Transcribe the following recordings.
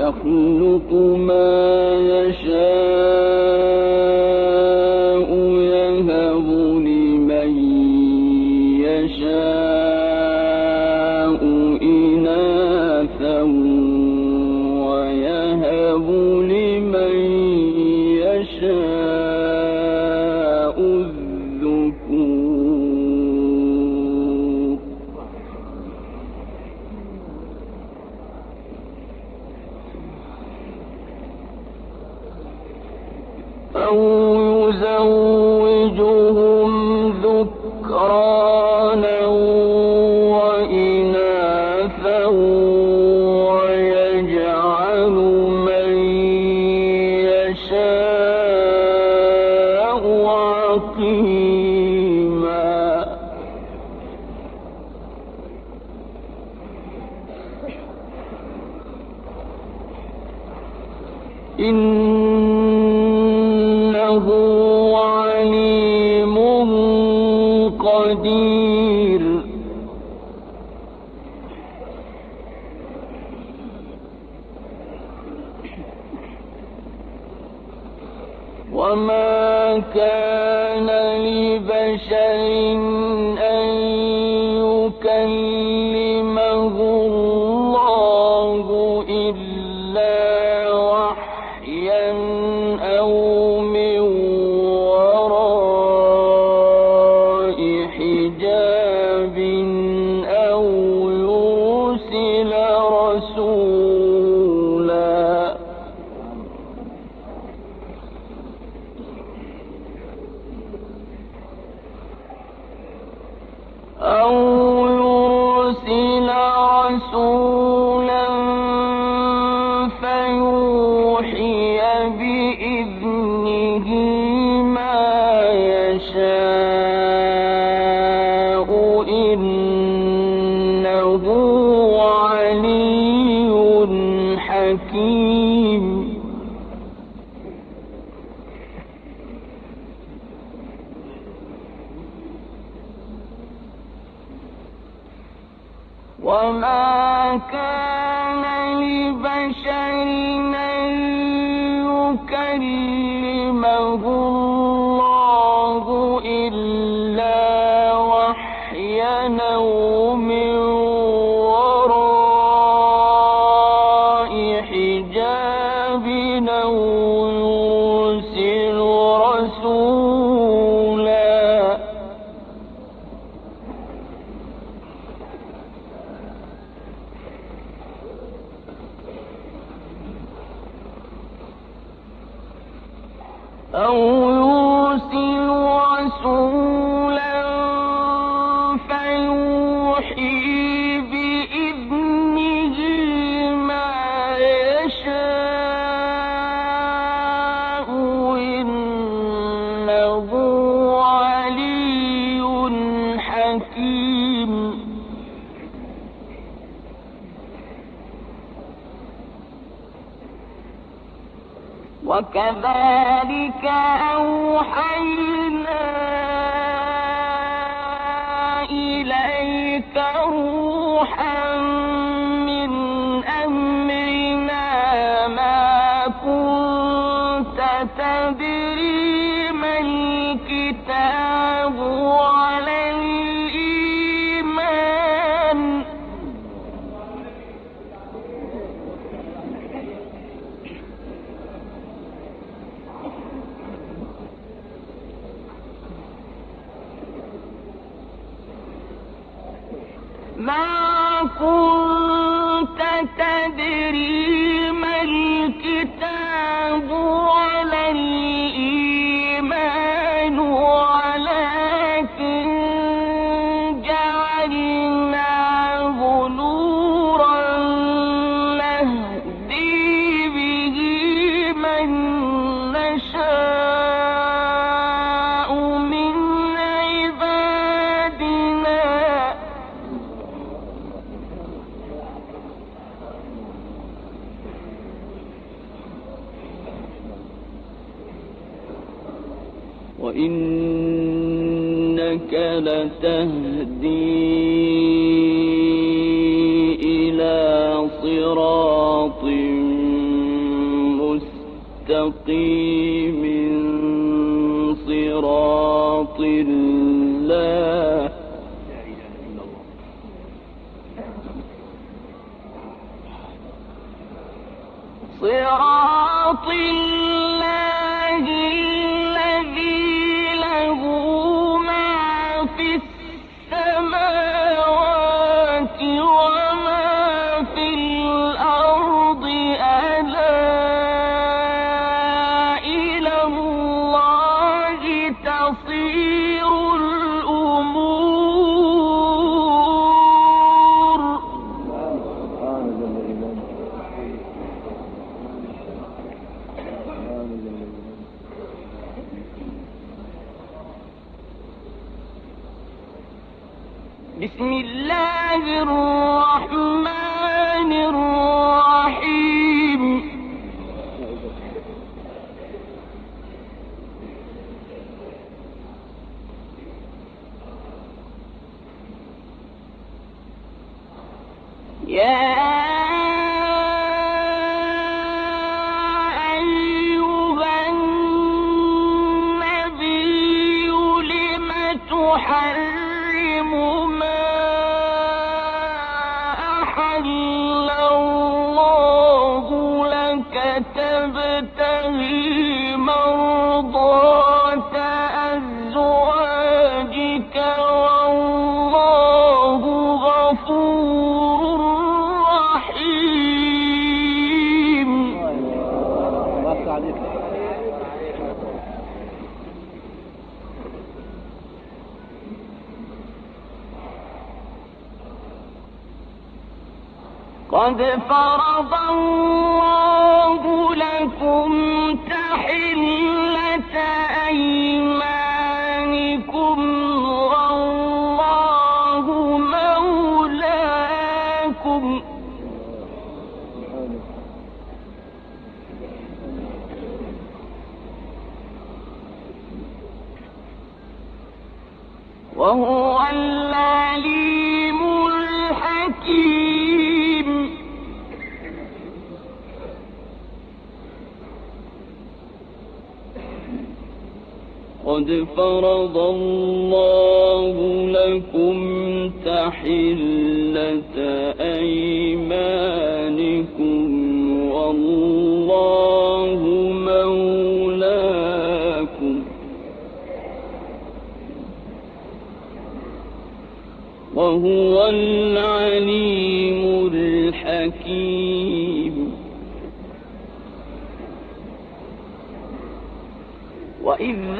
يخلق ما يشاء. أَنْتُمْ وكذلك أوحينا إليك روحا يهدي إلى مستقيم. الْمُبِينَ فرض الله لكم تحلة أيمانكم والله مولاكم وهو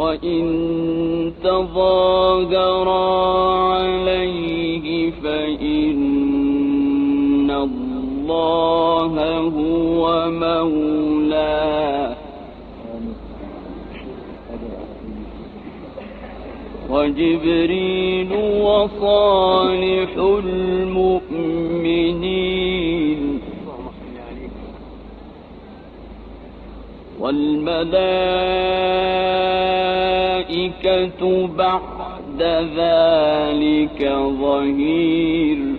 وإن تظاهرا عليه فإن الله هو مولاه. وجبريل وصالح المؤمنين. والملائكة بعد ذلك ظهير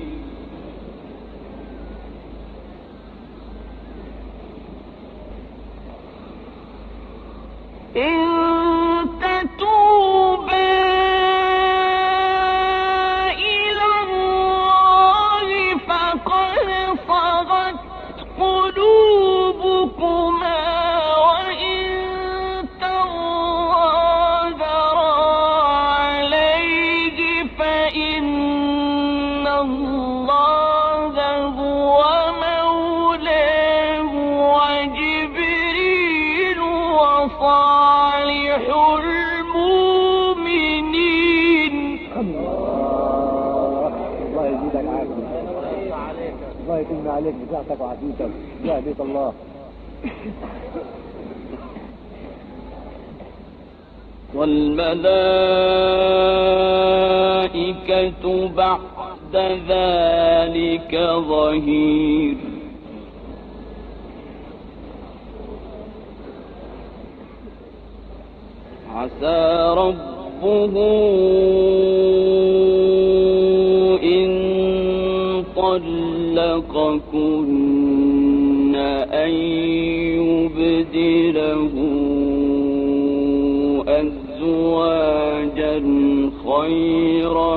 يتم عليك بصحتك وعافيتك يهديك الله. والملائكة بعد ذلك ظهير. عسى ربه طلقكن أن يبدله أزواجا خيرا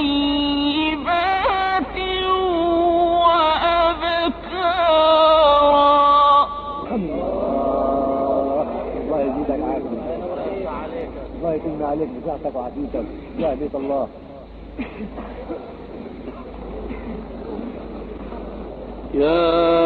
ثيبات وأبكارا. الله الله يزيدك عافية الله يتم عليك بصحتك وعافيتك. يهديك الله. يا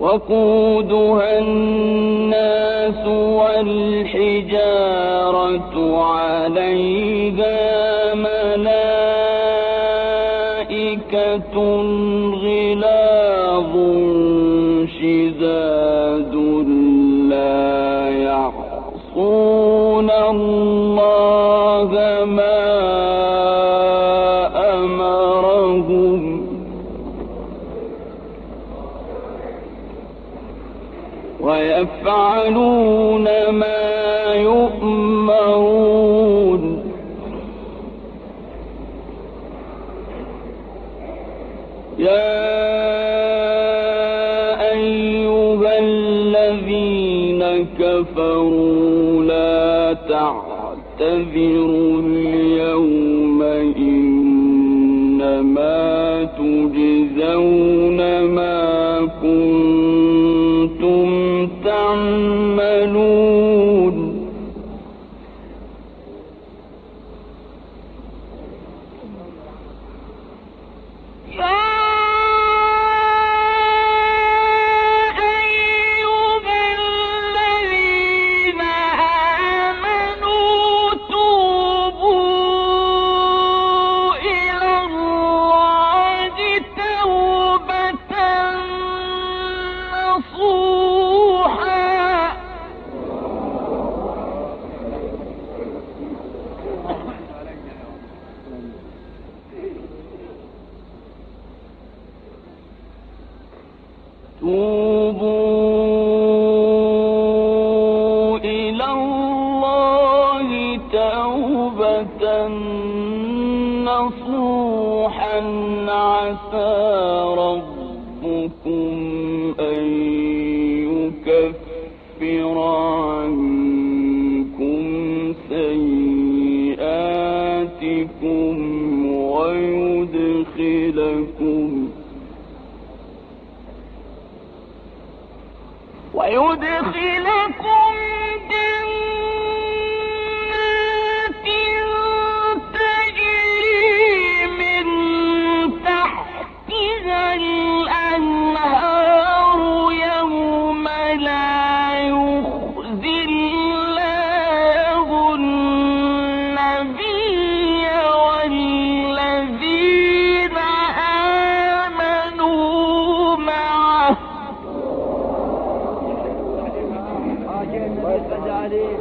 وقودها الناس والحجارة عليها ملائكة يا أيها الذين كفروا لا تعتذروا اليوم إنما تجزون ما كنتم تعملون بكم ويدخلكم الذي فزع عليه.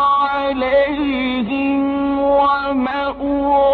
عليهم ومأواهم.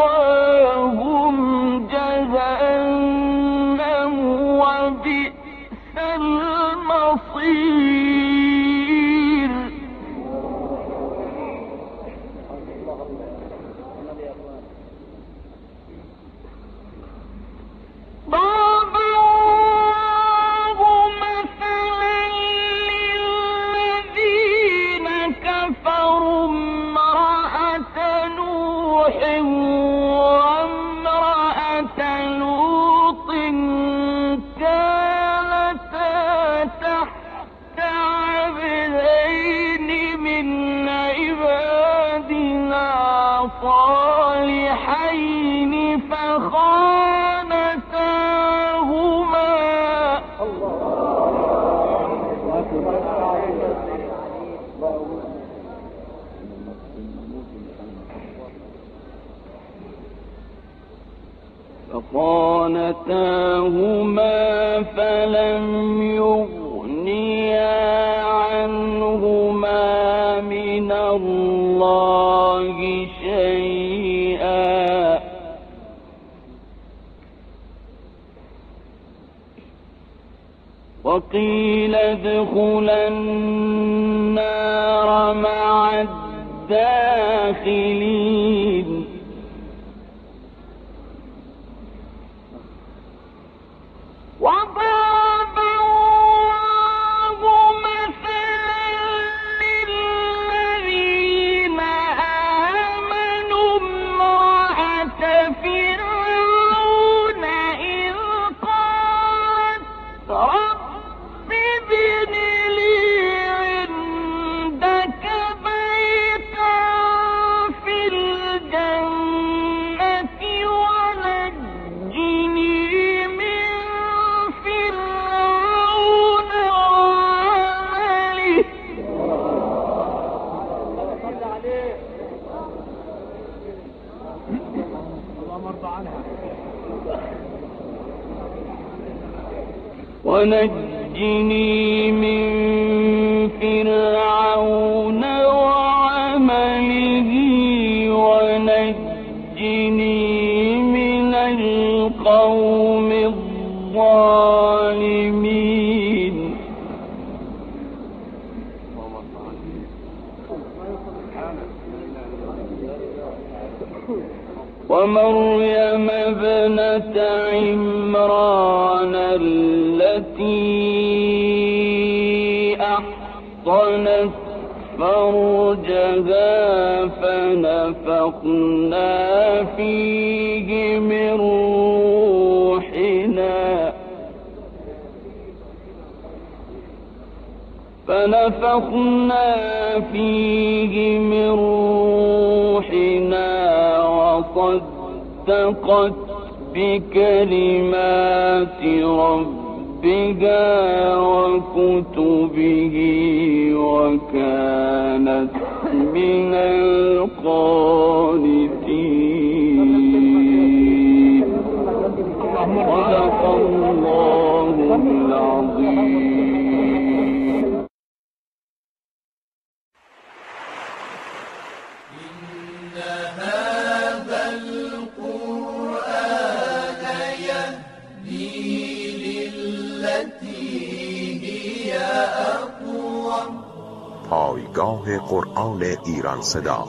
خانتاهما فلم يغنيا عنهما من الله شيئا. وقيل ادخلا النار مع الداخلين. ونجنا ومريم ابنة عمران التي أحصنت فرجها فنفخنا فيه من روحنا. فنفخنا فيه من روحنا. وصدقت بكلمات ربها وكتبه وكانت من القانتين ایران صدا